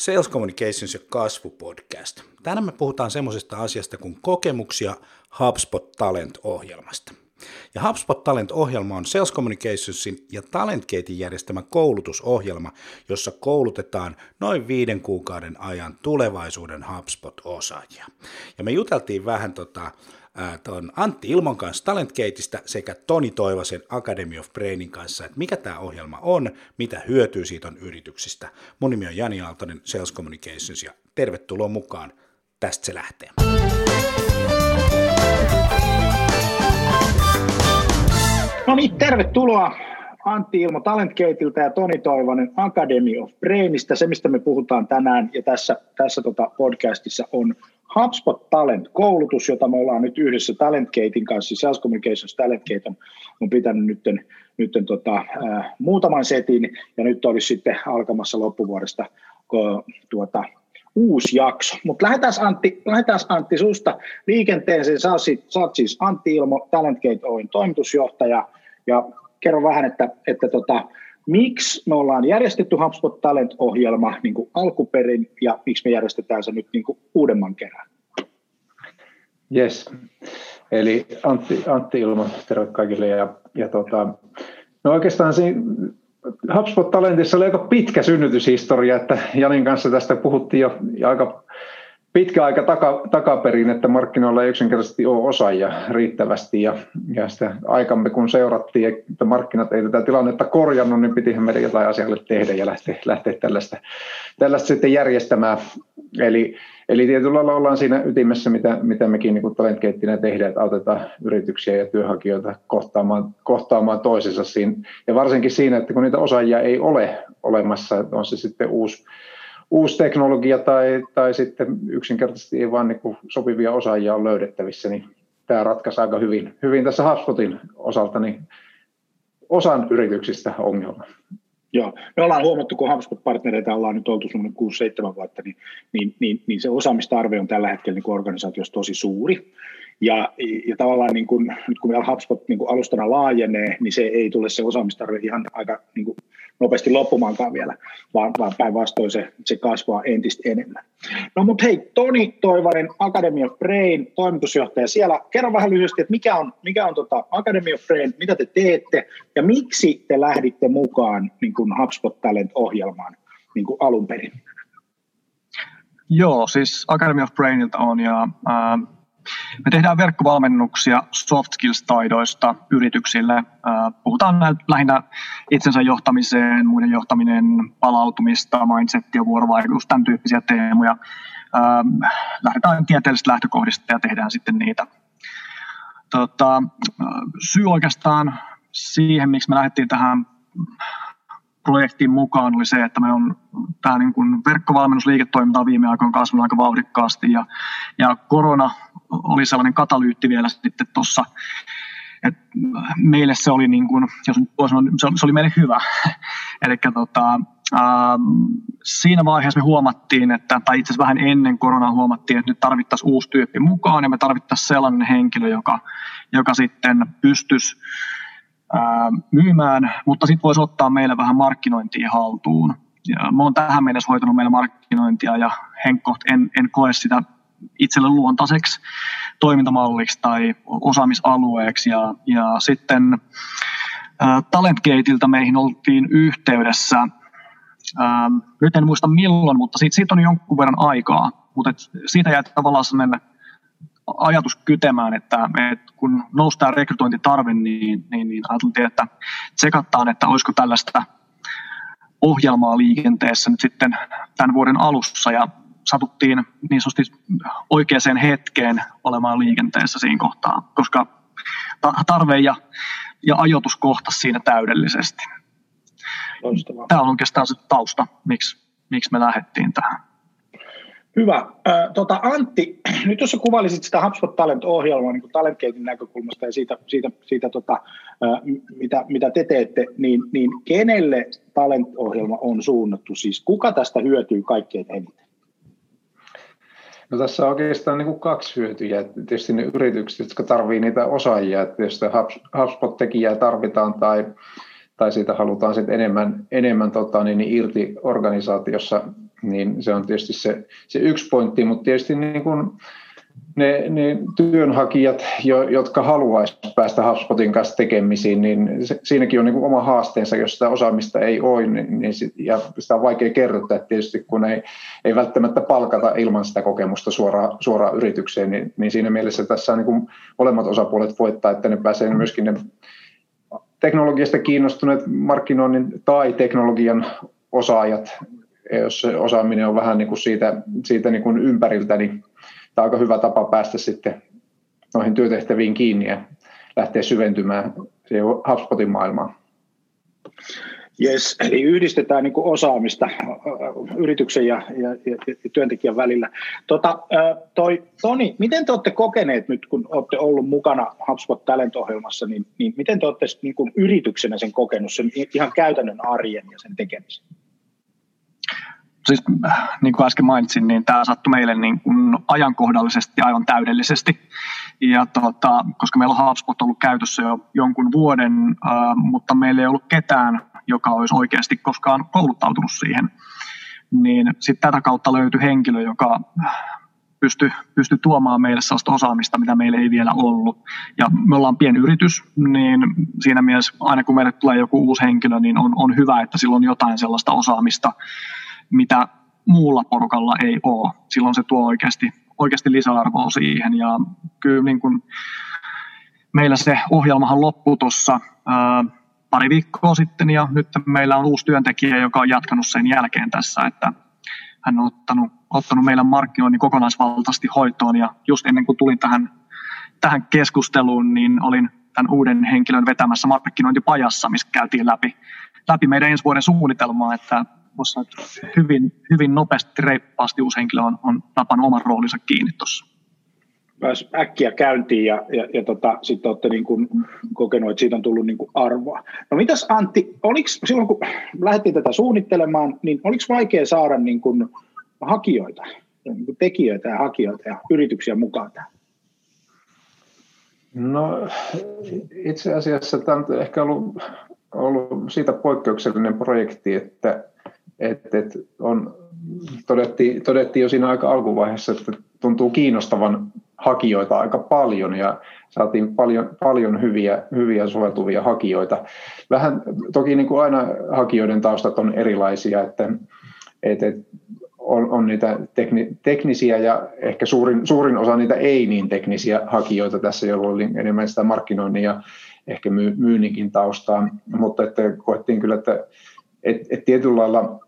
Sales Communications ja kasvu podcast. Tänään me puhutaan semmoisesta asiasta kuin kokemuksia HubSpot Talent-ohjelmasta. Ja HubSpot Talent-ohjelma on Sales Communicationsin ja Talentgatein järjestämä koulutusohjelma, jossa koulutetaan noin viiden kuukauden ajan tulevaisuuden HubSpot-osaajia. Ja me juteltiin vähän tota, tuon Antti Ilmon kanssa Talentgateista sekä Toni Toivasen Academy of Brainin kanssa, että mikä tämä ohjelma on, mitä hyötyy siitä on yrityksistä. Mun nimi on Jani Aaltonen Sales Communications ja tervetuloa mukaan. Tästä se lähtee. No niin, tervetuloa Antti Ilmo Talentgateilta ja Toni Toivonen Academy of Brainista. Se, mistä me puhutaan tänään ja tässä, tässä tota podcastissa on HubSpot Talent-koulutus, jota me ollaan nyt yhdessä Talentgatein kanssa, Sales Communications Talentgate on, on pitänyt nyt, nyt tota, äh, muutaman setin, ja nyt olisi sitten alkamassa loppuvuodesta tuota, uusi jakso. Mutta lähdetään Antti, lähdetään Antti susta liikenteeseen. Sä, sä oot siis Antti Ilmo, Talentgate Oin toimitusjohtaja, ja kerro vähän, että, että tota, miksi me ollaan järjestetty HubSpot Talent-ohjelma niin kuin alkuperin ja miksi me järjestetään se nyt niin kuin uudemman kerran? Yes. Eli Antti, Antti Ilmo, terve kaikille. Ja, ja tota, no oikeastaan siinä HubSpot Talentissa oli aika pitkä synnytyshistoria, että Janin kanssa tästä puhuttiin jo aika pitkä aika taka, takaperin, että markkinoilla ei yksinkertaisesti ole osaajia riittävästi ja, ja sitä aikamme kun seurattiin, että markkinat ei tätä tilannetta korjannut, niin pitihän meidän jotain asialle tehdä ja lähteä, lähteä tällaista, tällaista sitten järjestämään. Eli, eli tietyllä lailla ollaan siinä ytimessä, mitä, mitä mekin niin talentkeittinä tehdään, että autetaan yrityksiä ja työhakijoita kohtaamaan, kohtaamaan toisensa siinä. Ja varsinkin siinä, että kun niitä osaajia ei ole olemassa, on se sitten uusi uusi teknologia tai, tai sitten yksinkertaisesti ei vaan niin sopivia osaajia on löydettävissä, niin tämä ratkaisi aika hyvin, hyvin tässä HubSpotin osalta niin osan yrityksistä ongelma. Joo, me ollaan huomattu, kun HubSpot-partnereita ollaan nyt oltu semmoinen 6-7 vuotta, niin, niin, niin, niin se osaamistarve on tällä hetkellä niin organisaatiossa tosi suuri. Ja, ja tavallaan niin kun, nyt kun meillä HubSpot niin kun alustana laajenee, niin se ei tule se osaamistarve ihan aika niin kun nopeasti loppumaankaan vielä, vaan, vaan päinvastoin se, se kasvaa entistä enemmän. No mutta hei, Toni Toivanen, Academy of Brain, toimitusjohtaja siellä. Kerro vähän lyhyesti, että mikä on, mikä on tota Academy of Brain, mitä te teette ja miksi te lähditte mukaan niin kuin HubSpot Talent-ohjelmaan niin kuin alun perin? Joo, siis Academy of Brainilta on ja äh, me tehdään verkkovalmennuksia soft skills-taidoista yrityksille. Puhutaan lähinnä itsensä johtamiseen, muiden johtaminen, palautumista, mindsettiä, vuorovaikutus, tämän tyyppisiä teemoja. Lähdetään tieteellisistä lähtökohdista ja tehdään sitten niitä. Tota, syy oikeastaan siihen, miksi me lähdettiin tähän projektiin mukaan oli se, että me on tämä niin kuin verkkovalmennusliiketoiminta on viime aikoina kasvanut aika vauhdikkaasti ja, ja korona oli sellainen katalyytti vielä sitten tuossa, että meille se oli, niin kuin, jos sanoa, se oli meille hyvä. Eli tota, äh, siinä vaiheessa me huomattiin, että, tai itse asiassa vähän ennen koronaa huomattiin, että nyt tarvittaisiin uusi tyyppi mukaan ja me tarvittaisiin sellainen henkilö, joka, joka sitten pystyisi myymään, mutta sitten voisi ottaa meille vähän markkinointia haltuun. Ja mä oon tähän mennessä hoitanut meillä markkinointia ja Henkko, en, en koe sitä itselle luontaiseksi toimintamalliksi tai osaamisalueeksi. Ja, ja sitten äh, Talentgateilta meihin oltiin yhteydessä, nyt en muista milloin, mutta siitä, siitä on jonkun verran aikaa, mutta siitä jäi tavallaan sellainen ajatus kytemään, että, että kun noustaa rekrytointitarve, niin, niin, niin ajateltiin, että tsekataan, että olisiko tällaista ohjelmaa liikenteessä nyt sitten tämän vuoden alussa ja satuttiin niin sanotusti oikeaan hetkeen olemaan liikenteessä siinä kohtaa, koska tarve ja, ja ajoitus kohta siinä täydellisesti. Loistavaa. Tämä on oikeastaan se tausta, miksi, miksi me lähdettiin tähän. Hyvä. Tota, Antti, nyt jos sä kuvailisit sitä HubSpot Talent-ohjelmaa niin Talentgatein näkökulmasta ja siitä, siitä, siitä tota, mitä, mitä te teette, niin, niin kenelle Talent-ohjelma on suunnattu? Siis kuka tästä hyötyy kaikkein eniten? No tässä on oikeastaan niin kuin kaksi hyötyjä. Tietysti ne yritykset, jotka tarvitsevat niitä osaajia, että jos HubSpot-tekijää tarvitaan tai, tai siitä halutaan sitten enemmän, enemmän tota, niin, niin irti organisaatiossa niin se on tietysti se, se yksi pointti, mutta tietysti niin kuin ne, ne työnhakijat, jo, jotka haluaisivat päästä HubSpotin kanssa tekemisiin, niin se, siinäkin on niin kuin oma haasteensa, jos sitä osaamista ei ole, niin, niin sit, ja sitä on vaikea kerrottaa tietysti, kun ei, ei välttämättä palkata ilman sitä kokemusta suoraan, suoraan yritykseen, niin, niin siinä mielessä tässä on niin kuin molemmat osapuolet voittaa, että ne pääsee myöskin ne teknologiasta kiinnostuneet markkinoinnin tai teknologian osaajat, jos se osaaminen on vähän niin kuin siitä, siitä niin kuin ympäriltä, niin tämä on aika hyvä tapa päästä sitten noihin työtehtäviin kiinni ja lähteä syventymään siihen HubSpotin maailmaan. Yes, eli yhdistetään niin osaamista yrityksen ja, ja, ja, työntekijän välillä. Tota, toi, Toni, miten te olette kokeneet nyt, kun olette ollut mukana HubSpot Talent-ohjelmassa, niin, niin miten te olette niin kuin yrityksenä sen kokenut, sen ihan käytännön arjen ja sen tekemisen? Siis niin kuin äsken mainitsin, niin tämä sattui meille niin kuin ajankohdallisesti aivan täydellisesti. Ja tota, koska meillä on HubSpot ollut käytössä jo jonkun vuoden, äh, mutta meillä ei ollut ketään, joka olisi oikeasti koskaan kouluttautunut siihen, niin sitten tätä kautta löytyi henkilö, joka pystyi pysty tuomaan meille sellaista osaamista, mitä meillä ei vielä ollut. Ja me ollaan pieni yritys, niin siinä mielessä aina kun meille tulee joku uusi henkilö, niin on, on hyvä, että sillä on jotain sellaista osaamista, mitä muulla porukalla ei ole. Silloin se tuo oikeasti, oikeasti lisäarvoa siihen ja kyllä niin kuin meillä se ohjelmahan loppui tuossa pari viikkoa sitten ja nyt meillä on uusi työntekijä, joka on jatkanut sen jälkeen tässä, että hän on ottanut, ottanut meidän markkinoinnin kokonaisvaltaisesti hoitoon ja just ennen kuin tulin tähän, tähän keskusteluun, niin olin tämän uuden henkilön vetämässä markkinointipajassa, missä käytiin läpi, läpi meidän ensi vuoden suunnitelmaa, että voisi että hyvin, hyvin nopeasti, reippaasti uusi henkilö on, on napannut oman roolinsa kiinni tuossa. Pääsi äkkiä käyntiin ja, ja, ja tota, sitten olette niin kuin kokenut, että siitä on tullut niin kuin arvoa. No mitäs Antti, oliko silloin kun lähdettiin tätä suunnittelemaan, niin oliko vaikea saada niin kuin hakijoita, niin kuin tekijöitä ja hakijoita ja yrityksiä mukaan tähän? No itse asiassa tämä on ehkä ollut, ollut siitä poikkeuksellinen projekti, että et, et on, todettiin, todettiin jo siinä aika alkuvaiheessa, että tuntuu kiinnostavan hakijoita aika paljon ja saatiin paljon, paljon hyviä, hyviä soveltuvia hakijoita. Vähän toki niin kuin aina hakijoiden taustat on erilaisia, että, että, on, on niitä tekni, teknisiä ja ehkä suurin, suurin osa niitä ei niin teknisiä hakijoita tässä, jolloin oli enemmän sitä markkinoinnin ja ehkä myy, myynninkin taustaa, mutta että koettiin kyllä, että et, et tietyllä lailla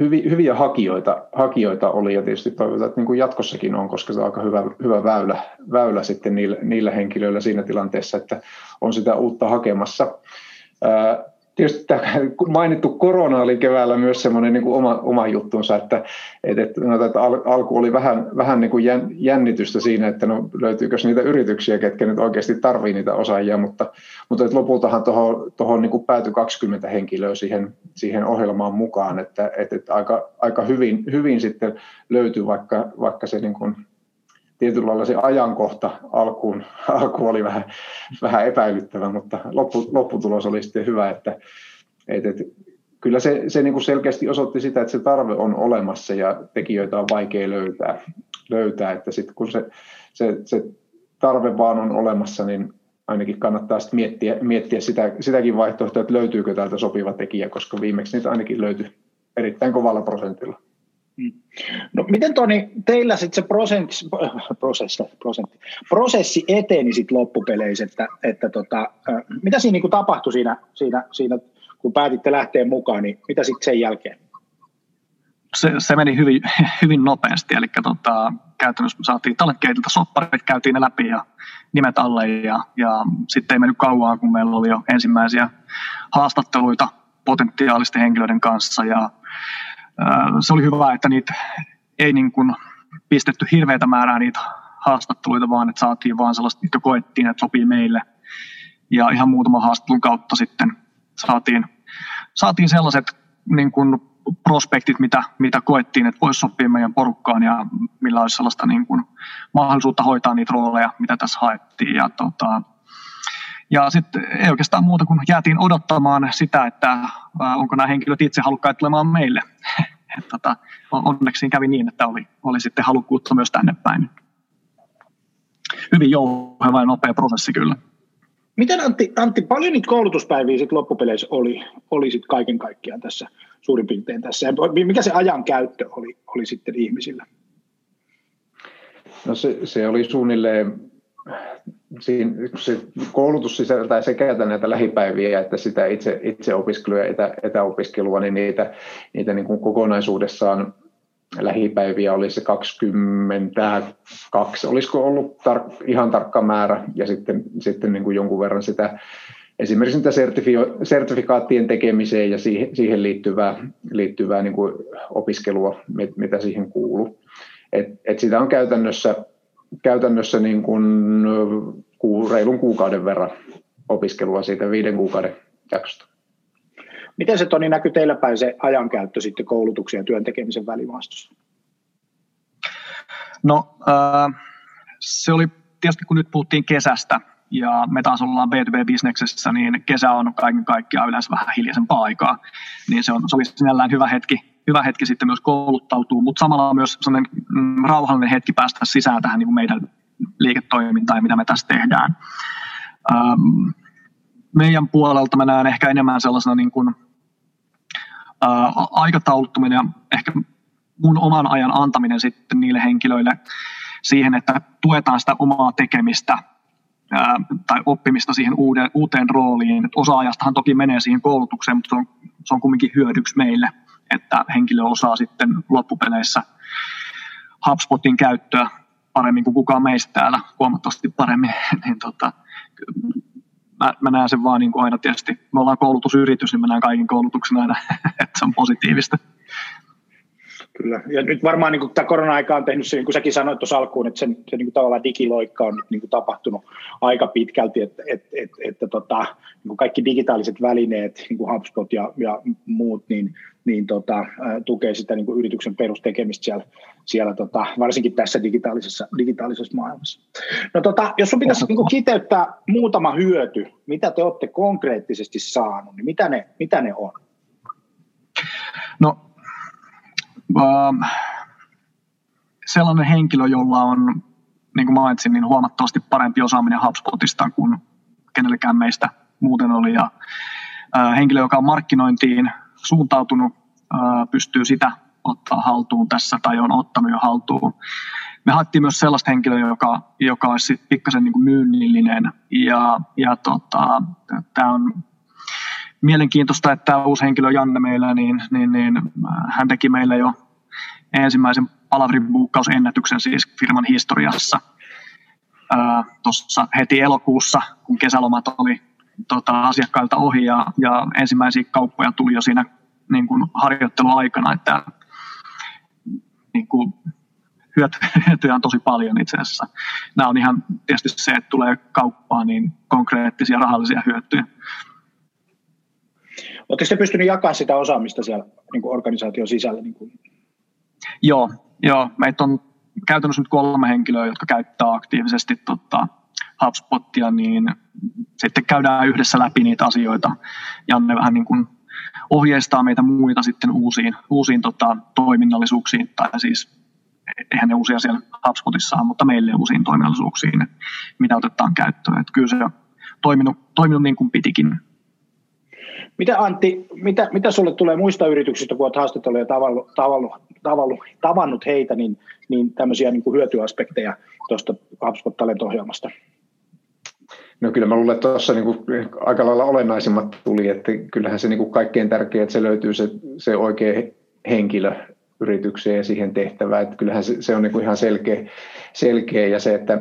hyvi, hyviä hakijoita, hakijoita oli ja tietysti toivotaan, että niin kuin jatkossakin on, koska se on aika hyvä, hyvä väylä, väylä sitten niillä, niillä henkilöillä siinä tilanteessa, että on sitä uutta hakemassa. Ää, tietysti tämä mainittu korona oli keväällä myös semmoinen niin kuin oma, oma juttunsa, että, että, no, että al, alku oli vähän, vähän niin kuin jännitystä siinä, että no, löytyykö niitä yrityksiä, ketkä nyt oikeasti tarvii niitä osaajia, mutta, mutta että lopultahan tuohon, tuohon niin kuin päätyi 20 henkilöä siihen, siihen ohjelmaan mukaan, että, että, että aika, aika hyvin, hyvin sitten löytyi, vaikka, vaikka se niin kuin tietyllä lailla se ajankohta alkuun, alku oli vähän, vähän epäilyttävä, mutta loppu, lopputulos oli sitten hyvä, että, että, että kyllä se, se niin kuin selkeästi osoitti sitä, että se tarve on olemassa ja tekijöitä on vaikea löytää, löytää että sitten kun se, se, se tarve vaan on olemassa, niin ainakin kannattaa sitten miettiä, miettiä sitä, sitäkin vaihtoehtoa, että löytyykö täältä sopiva tekijä, koska viimeksi niitä ainakin löytyi erittäin kovalla prosentilla. Mm. No miten Toni, teillä sitten se prosentti, prosessi, prosentti, prosessi eteni sitten loppupeleissä, että, että tota, mitä siinä niin tapahtui siinä, siinä, siinä, kun päätitte lähteä mukaan, niin mitä sitten sen jälkeen? Se, se meni hyvin, hyvin nopeasti, eli tota, käytännössä saatiin talekeitiltä sopparit, käytiin ne läpi ja nimet alle ja, ja sitten ei mennyt kauan, kun meillä oli jo ensimmäisiä haastatteluita potentiaalisten henkilöiden kanssa ja se oli hyvä, että niitä ei niin kuin pistetty hirveätä määrää niitä haastatteluita, vaan että saatiin vaan sellaista, mitkä koettiin, että sopii meille. Ja ihan muutaman haastattelun kautta sitten saatiin, saatiin sellaiset niin kuin prospektit, mitä, mitä koettiin, että voisi sopia meidän porukkaan ja millä olisi sellaista niin kuin mahdollisuutta hoitaa niitä rooleja, mitä tässä haettiin. Ja tota, ja sitten ei oikeastaan muuta kuin jäätiin odottamaan sitä, että onko nämä henkilöt itse halukkaat tulemaan meille. Et tota, onneksi kävi niin, että oli, oli sitten halukkuutta myös tänne päin. Hyvin jouheva ja nopea prosessi kyllä. Miten Antti, Antti paljon niitä koulutuspäiviä sit loppupeleissä oli, oli sit kaiken kaikkiaan tässä suurin piirtein tässä? Mikä se ajan käyttö oli, oli sitten ihmisillä? No se, se oli suunnilleen, siinä, se koulutus sisältää sekä näitä lähipäiviä että sitä itse, itse opiskelua ja etä, etäopiskelua, niin niitä, niitä niin kuin kokonaisuudessaan lähipäiviä oli se 22, olisiko ollut tar- ihan tarkka määrä ja sitten, sitten niin kuin jonkun verran sitä esimerkiksi niitä sertifio- sertifikaattien tekemiseen ja siihen, siihen liittyvää, liittyvää niin kuin opiskelua, mitä siihen kuuluu. Et, et sitä on käytännössä, käytännössä niin kuin reilun kuukauden verran opiskelua siitä viiden kuukauden jaksosta. Miten se Toni näkyy teillä päin se ajankäyttö sitten koulutuksen ja työn tekemisen välimaastossa? No äh, se oli tietysti kun nyt puhuttiin kesästä ja me taas ollaan B2B-bisneksessä, niin kesä on kaiken kaikkiaan yleensä vähän hiljaisempaa aikaa, niin se, on, se oli sinällään hyvä hetki, hyvä hetki sitten myös kouluttautuu, mutta samalla myös sellainen mm, rauhallinen hetki päästä sisään tähän niin kuin meidän liiketoimintaan ja mitä me tässä tehdään. Ähm, meidän puolelta mä näen ehkä enemmän sellaisena niin kuin, ää, aikatauluttuminen ja ehkä mun oman ajan antaminen sitten niille henkilöille siihen, että tuetaan sitä omaa tekemistä ää, tai oppimista siihen uuden, uuteen rooliin. Osa ajastahan toki menee siihen koulutukseen, mutta se on, se on kumminkin hyödyksi meille, että henkilö osaa sitten loppupeleissä HubSpotin käyttöä paremmin kuin kukaan meistä täällä, huomattavasti paremmin, niin tota, mä, mä näen sen vaan niin kuin aina tietysti, me ollaan koulutusyritys, niin mä näen kaiken koulutuksen aina, että se on positiivista. Kyllä, ja nyt varmaan niin kuin tämä korona-aika on tehnyt se, niin kuin säkin sanoit tuossa alkuun, että se, se niin kuin tavallaan digiloikka on nyt niin kuin tapahtunut aika pitkälti, että, että, että, että tota, niin kuin kaikki digitaaliset välineet, niin kuin HubSpot ja, ja muut, niin, niin tota, tukee sitä niin kuin yrityksen perustekemistä siellä, siellä tota, varsinkin tässä digitaalisessa, digitaalisessa maailmassa. No tota, jos sun pitäisi niin kuin kiteyttää muutama hyöty, mitä te olette konkreettisesti saanut, niin mitä ne, mitä ne on? No sellainen henkilö, jolla on, niin kuin mainitsin, niin huomattavasti parempi osaaminen HubSpotista kuin kenellekään meistä muuten oli. Ja, äh, henkilö, joka on markkinointiin suuntautunut, äh, pystyy sitä ottaa haltuun tässä tai on ottanut jo haltuun. Me haettiin myös sellaista henkilöä, joka, joka olisi pikkasen niin kuin myynnillinen ja, ja tota, tämä on mielenkiintoista, että tämä uusi henkilö Janne meillä, niin, niin, niin hän teki meille jo ensimmäisen palavrin buukkausennätyksen siis firman historiassa tuossa heti elokuussa, kun kesälomat oli tota, asiakkailta ohi ja, ja ensimmäisiä kauppoja tuli jo siinä niin kuin harjoitteluaikana, että niin kuin, hyötyjä on tosi paljon itse asiassa. Nämä on ihan tietysti se, että tulee kauppaan niin konkreettisia rahallisia hyötyjä. Oletteko te pystynyt jakamaan sitä osaamista siellä niin kuin organisaation sisällä? Niin kuin? Joo, joo, meitä on käytännössä nyt kolme henkilöä, jotka käyttää aktiivisesti tota, HubSpotia, niin sitten käydään yhdessä läpi niitä asioita. Janne vähän niin kuin ohjeistaa meitä muita sitten uusiin, uusiin tota, toiminnallisuuksiin, tai siis eihän ne uusia siellä HubSpotissa ole, mutta meille uusiin toiminnallisuuksiin, mitä otetaan käyttöön. Että kyllä se on toiminut, toiminut niin kuin pitikin. Mitä Antti, mitä, mitä sulle tulee muista yrityksistä, kun olet haastatellut ja tavannut, tavannut, tavannut, tavannut heitä, niin, niin tämmöisiä niin kuin hyötyaspekteja tuosta HubSpot Talent-ohjelmasta? No kyllä mä luulen, että tuossa niin aika lailla olennaisimmat tuli, että kyllähän se niin kuin kaikkein tärkein, että se löytyy se, se oikea henkilö yritykseen ja siihen tehtävään, että kyllähän se, se on niin kuin ihan selkeä, selkeä ja se, että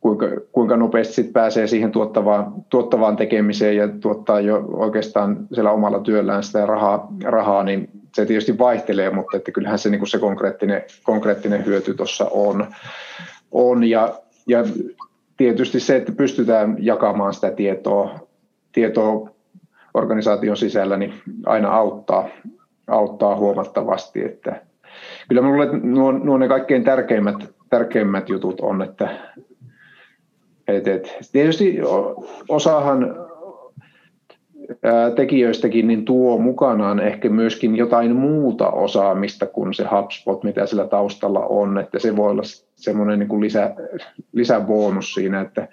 kuinka, kuinka nopeasti sit pääsee siihen tuottavaan, tuottavaan tekemiseen ja tuottaa jo oikeastaan siellä omalla työllään sitä rahaa, rahaa niin se tietysti vaihtelee, mutta että kyllähän se, niin se konkreettinen, konkreettinen hyöty tuossa on. on ja, ja tietysti se, että pystytään jakamaan sitä tietoa, tietoa organisaation sisällä, niin aina auttaa, auttaa huomattavasti. Että kyllä minulle nuo, nuo ne kaikkein tärkeimmät, tärkeimmät jutut on, että et, et, tietysti osahan tekijöistäkin niin tuo mukanaan ehkä myöskin jotain muuta osaamista kuin se HubSpot, mitä sillä taustalla on, että se voi olla semmoinen niin kuin lisä, lisäbonus siinä, että,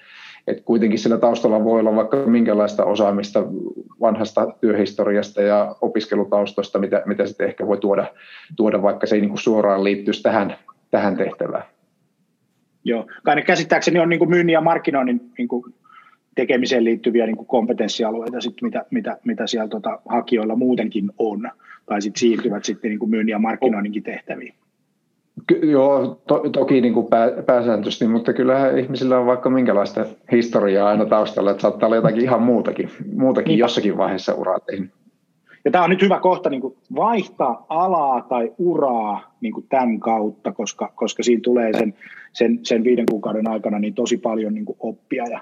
että kuitenkin sillä taustalla voi olla vaikka minkälaista osaamista vanhasta työhistoriasta ja opiskelutaustoista, mitä, mitä sitten ehkä voi tuoda, tuoda vaikka se ei niin kuin suoraan liittyisi tähän, tähän tehtävään. Joo, kai ne käsittääkseni on niin kuin myynnin ja markkinoinnin niin kuin tekemiseen liittyviä niin kuin kompetenssialueita, sit mitä, mitä, mitä siellä tota, hakijoilla muutenkin on, tai sitten siirtyvät sitten niin kuin myynnin ja markkinoinninkin tehtäviin. Ky- joo, to- toki niin kuin pää- pääsääntöisesti, mutta kyllähän ihmisillä on vaikka minkälaista historiaa aina taustalla, että saattaa olla jotakin ihan muutakin, muutakin jossakin vaiheessa uraa tehnyt. Ja tämä on nyt hyvä kohta niin kuin vaihtaa alaa tai uraa niin kuin tämän kautta, koska, koska siinä tulee sen, sen, sen viiden kuukauden aikana niin tosi paljon niin kuin oppia ja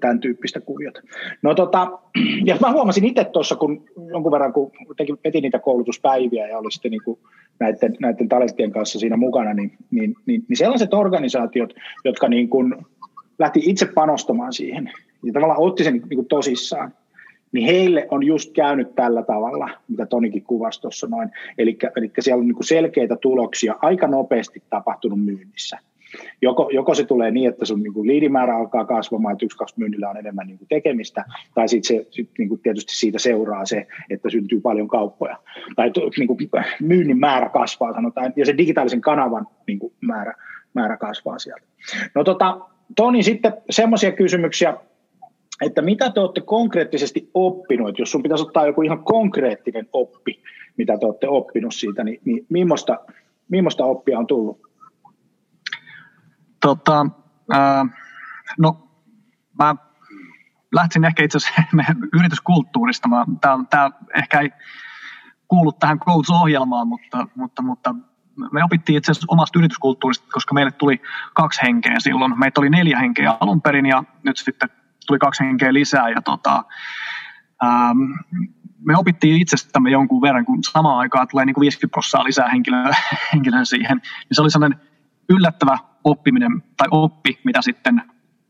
tämän tyyppistä kuviota. No tota, ja mä huomasin itse tuossa, kun jonkun verran, kun tekin etin niitä koulutuspäiviä ja oli sitten niin kuin näiden, näiden talenttien kanssa siinä mukana, niin, niin, niin, niin sellaiset organisaatiot, jotka niin kuin lähti itse panostamaan siihen ja tavallaan otti sen niin kuin tosissaan, niin heille on just käynyt tällä tavalla, mitä Tonikin kuvasi tuossa noin. Eli siellä on niin kuin selkeitä tuloksia aika nopeasti tapahtunut myynnissä. Joko, joko se tulee niin, että sun niin kuin liidimäärä alkaa kasvamaan, että yksi, kaksi myynnillä on enemmän niin kuin tekemistä, tai sitten se sit niin kuin tietysti siitä seuraa se, että syntyy paljon kauppoja. Tai niin kuin myynnin määrä kasvaa, sanotaan, ja se digitaalisen kanavan niin kuin määrä, määrä kasvaa sieltä. No tota, Toni, sitten semmoisia kysymyksiä, että mitä te olette konkreettisesti oppinut, jos sun pitäisi ottaa joku ihan konkreettinen oppi, mitä te olette oppinut siitä, niin, niin millaista, millaista oppia on tullut? Tota, no, mä lähtisin ehkä itse asiassa yrityskulttuurista. Tämä ehkä ei kuulu tähän coach-ohjelmaan, mutta, mutta, mutta me opittiin itse asiassa omasta yrityskulttuurista, koska meille tuli kaksi henkeä silloin. Meitä oli neljä henkeä alun perin ja nyt sitten tuli kaksi henkeä lisää. Ja tota, ähm, me opittiin itsestämme jonkun verran, kun samaan aikaan tulee niin kuin 50 prosenttia lisää henkilöä, henkilöä siihen. Niin se oli sellainen yllättävä oppiminen tai oppi, mitä sitten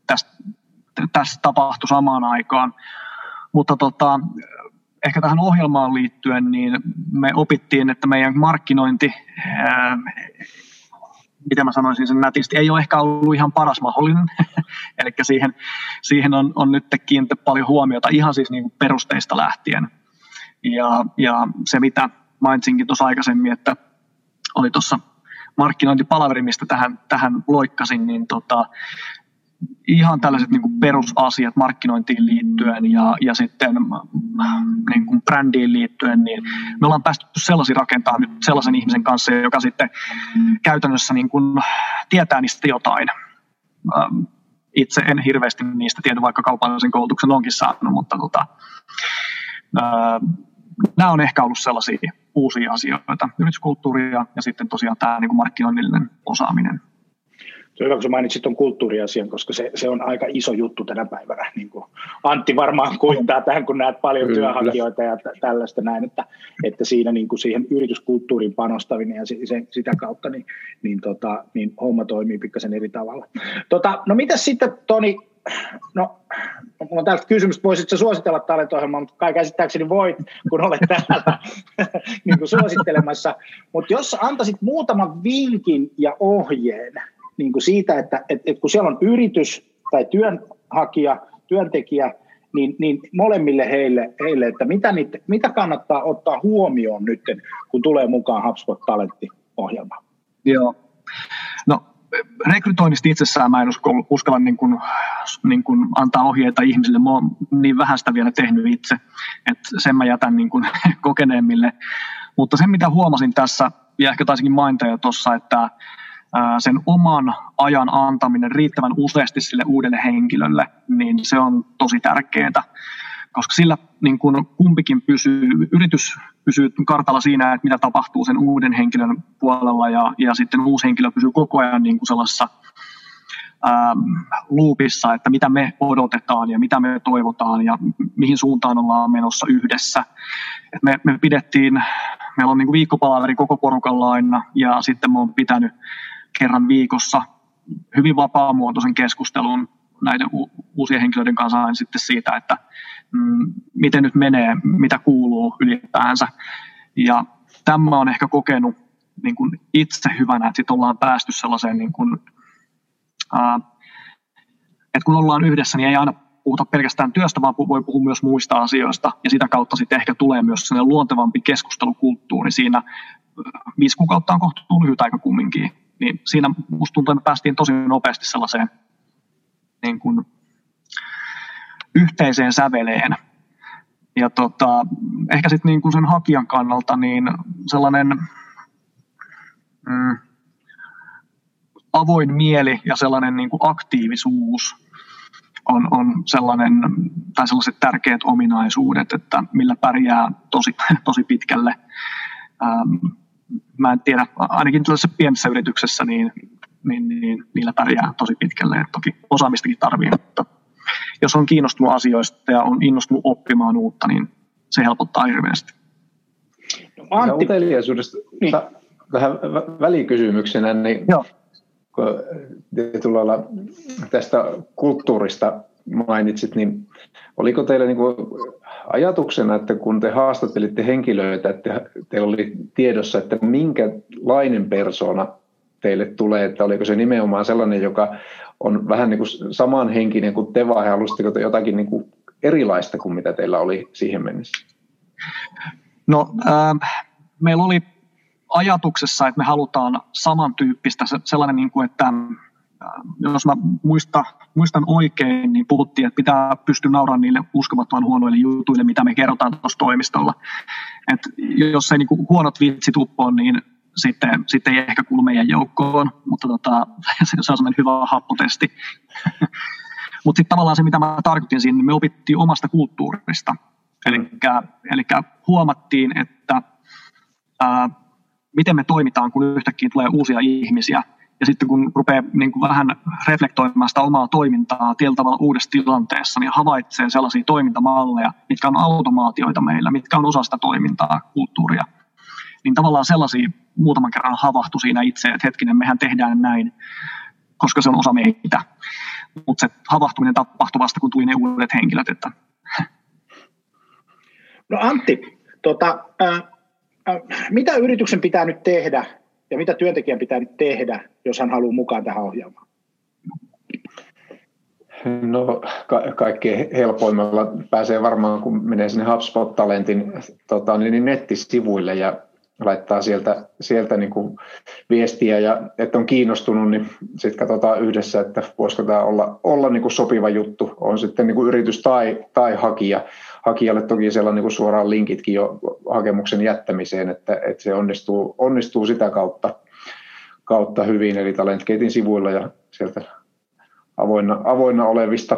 tästä, tästä tapahtui samaan aikaan. Mutta tota, ehkä tähän ohjelmaan liittyen, niin me opittiin, että meidän markkinointi, ää, miten mä sanoisin sen nätisti, ei ole ehkä ollut ihan paras mahdollinen. Eli siihen, siihen on, on nyt kiinnitetty paljon huomiota ihan siis niin kuin perusteista lähtien. Ja, ja se, mitä mainitsinkin tuossa aikaisemmin, että oli tuossa markkinointipalaveri, mistä tähän, tähän loikkasin, niin tota, ihan tällaiset niin kuin perusasiat markkinointiin liittyen ja, ja sitten niin kuin brändiin liittyen, niin me ollaan päästy sellaisia rakentaa nyt sellaisen ihmisen kanssa, joka sitten käytännössä niin kuin tietää niistä jotain. Ähm, itse en hirveästi niistä tiedä, vaikka kaupallisen koulutuksen onkin saanut, mutta tota, nämä on ehkä ollut sellaisia uusia asioita, yrityskulttuuria ja sitten tosiaan tämä niin kuin markkinoinnillinen osaaminen. Se on hyvä, kun mainitsit tuon kulttuuriasian, koska se, se on aika iso juttu tänä päivänä. Niin kuin Antti varmaan kuittaa tähän, kun näet paljon Kyllä. työhakijoita ja t- tällaista näin, että, että siinä niin kuin siihen yrityskulttuurin panostaminen ja se, se, sitä kautta niin, niin, tota, niin homma toimii pikkasen eri tavalla. Tota, no mitä sitten Toni, no mulla on täältä kysymys, voisitko suositella talentohjelmaa, mutta kai käsittääkseni voit, kun olet täällä niin kuin suosittelemassa. Mutta jos antaisit muutaman vinkin ja ohjeen niin kuin siitä, että et, et kun siellä on yritys tai työnhakija, työntekijä, niin, niin molemmille heille, heille että mitä, niitä, mitä kannattaa ottaa huomioon nyt, kun tulee mukaan HubSpot Talentti-ohjelma? Joo. No rekrytoinnista itsessään mä en uskalla, uskalla niin kuin, niin kuin antaa ohjeita ihmisille. Mä oon niin vähän sitä vielä tehnyt itse, että sen mä jätän niin kuin kokeneemmille. Mutta se, mitä huomasin tässä, ja ehkä taisinkin mainita jo tuossa, että sen oman ajan antaminen riittävän useasti sille uudelle henkilölle, niin se on tosi tärkeää koska sillä niin kun kumpikin pysyy, yritys pysyy kartalla siinä, että mitä tapahtuu sen uuden henkilön puolella ja, ja sitten uusi henkilö pysyy koko ajan niin sellaisessa ähm, loopissa, että mitä me odotetaan ja mitä me toivotaan ja mihin suuntaan ollaan menossa yhdessä. Et me, me pidettiin, meillä on niin kuin viikkopalaveri koko porukalla aina ja sitten me on pitänyt kerran viikossa hyvin vapaamuotoisen keskustelun näiden uusien henkilöiden kanssa aina sitten siitä, että mm, miten nyt menee, mitä kuuluu ylipäänsä. Ja tämä on ehkä kokenut niin kuin itse hyvänä, että sitten ollaan päästy sellaiseen, niin kuin, ää, että kun ollaan yhdessä, niin ei aina puhuta pelkästään työstä, vaan voi puhua myös muista asioista, ja sitä kautta sitten ehkä tulee myös sellainen luontevampi keskustelukulttuuri siinä. Viisi kuukautta on kohtuu lyhyt aika kumminkin, niin siinä musta tuntuu, että me päästiin tosi nopeasti sellaiseen niin kuin, yhteiseen säveleen. Ja tota, ehkä sitten niin sen hakijan kannalta niin sellainen mm, avoin mieli ja sellainen niin kuin aktiivisuus on, on sellainen, tai sellaiset tärkeät ominaisuudet, että millä pärjää tosi, tosi pitkälle. Ähm, mä en tiedä, ainakin tällaisessa pienessä yrityksessä, niin, niin, niin niillä pärjää tosi pitkälle. Et toki osaamistakin tarvii, mutta jos on kiinnostunut asioista ja on innostunut oppimaan uutta, niin se helpottaa hirveästi. No, Antti... Uteliaisuudesta niin. vähän välikysymyksenä, niin Joo. kun lailla tästä kulttuurista mainitsit, niin oliko teillä niin kuin ajatuksena, että kun te haastattelitte henkilöitä, että teillä oli tiedossa, että minkälainen persona teille tulee, että oliko se nimenomaan sellainen, joka on vähän niin kuin samanhenkinen kuin te vai halusitteko te jotakin niin kuin erilaista kuin mitä teillä oli siihen mennessä? No, äh, meillä oli ajatuksessa, että me halutaan samantyyppistä, sellainen, niin kuin, että jos mä muista, muistan oikein, niin puhuttiin, että pitää pystyä nauramaan niille uskomattoman huonoille jutuille, mitä me kerrotaan tuossa toimistolla. Et jos ei niin kuin huonot vitsit uppoa, niin sitten, sitten ei ehkä kuulu meidän joukkoon, mutta tota, se on sellainen hyvä happotesti. mutta sitten tavallaan se, mitä mä tarkoitin siinä, niin me opittiin omasta kulttuurista. Eli huomattiin, että ää, miten me toimitaan, kun yhtäkkiä tulee uusia ihmisiä, ja sitten kun rupeaa niin kuin vähän reflektoimaan sitä omaa toimintaa tietyllä tavalla uudessa tilanteessa, niin havaitsee sellaisia toimintamalleja, mitkä on automaatioita meillä, mitkä on osa sitä toimintaa, kulttuuria. Niin tavallaan sellaisia muutaman kerran havahtu siinä itse, että hetkinen, mehän tehdään näin, koska se on osa meitä. Mutta se havahtuminen tapahtui vasta, kun tuli ne uudet henkilöt. Että... No Antti, tota, äh, äh, mitä yrityksen pitää nyt tehdä ja mitä työntekijän pitää nyt tehdä, jos hän haluaa mukaan tähän ohjelmaan? No ka- kaikkein helpoimmalla pääsee varmaan, kun menee sinne HubSpot-talentin tota, niin nettisivuille ja laittaa sieltä, sieltä niin kuin viestiä ja että on kiinnostunut, niin sitten katsotaan yhdessä, että voisiko tämä olla, olla niin kuin sopiva juttu, on sitten niin kuin yritys tai, tai hakija. Hakijalle toki siellä on niin kuin suoraan linkitkin jo hakemuksen jättämiseen, että, että se onnistuu, onnistuu sitä kautta, kautta hyvin, eli Talentgatein sivuilla ja sieltä avoinna, avoinna olevista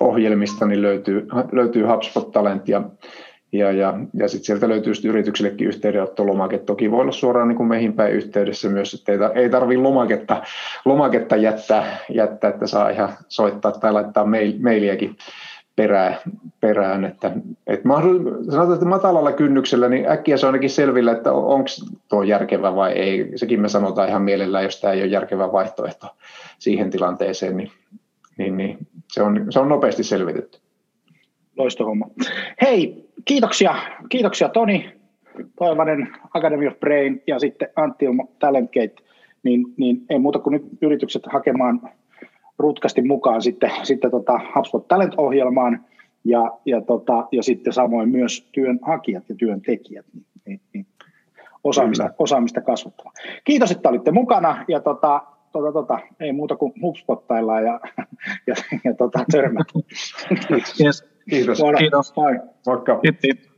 ohjelmista niin löytyy, löytyy HubSpot Talent ja ja, ja, ja sitten sieltä löytyy sitten yrityksillekin yhteydenottolomake. Toki voi olla suoraan niin kuin meihin päin yhteydessä myös, että ei, ei tarvitse lomaketta, lomaketta jättää, jättää, että saa ihan soittaa tai laittaa mail, mailiakin perään, perään että, että sanotaan, että matalalla kynnyksellä, niin äkkiä se on ainakin selvillä, että onko tuo järkevä vai ei. Sekin me sanotaan ihan mielellään, jos tämä ei ole järkevä vaihtoehto siihen tilanteeseen, niin, niin, niin se, on, se on nopeasti selvitetty. Loistohomma. Hei, kiitoksia, kiitoksia Toni, Toivanen, Academy of Brain ja sitten Antti Ilmo Talentgate. Niin, niin ei muuta kuin nyt yritykset hakemaan rutkasti mukaan sitten, sitten tota HubSpot Talent-ohjelmaan ja, ja, tota, ja sitten samoin myös työnhakijat ja työntekijät. Niin, niin, niin osaamista, osaamista kasvattava. Kiitos, että olitte mukana ja tota, tota, tota, ei muuta kuin hubspottaillaan ja, ja, ja tota, törmätä. Yes. Kiitos. Kiitos. Moi. Moikka. Kiitos.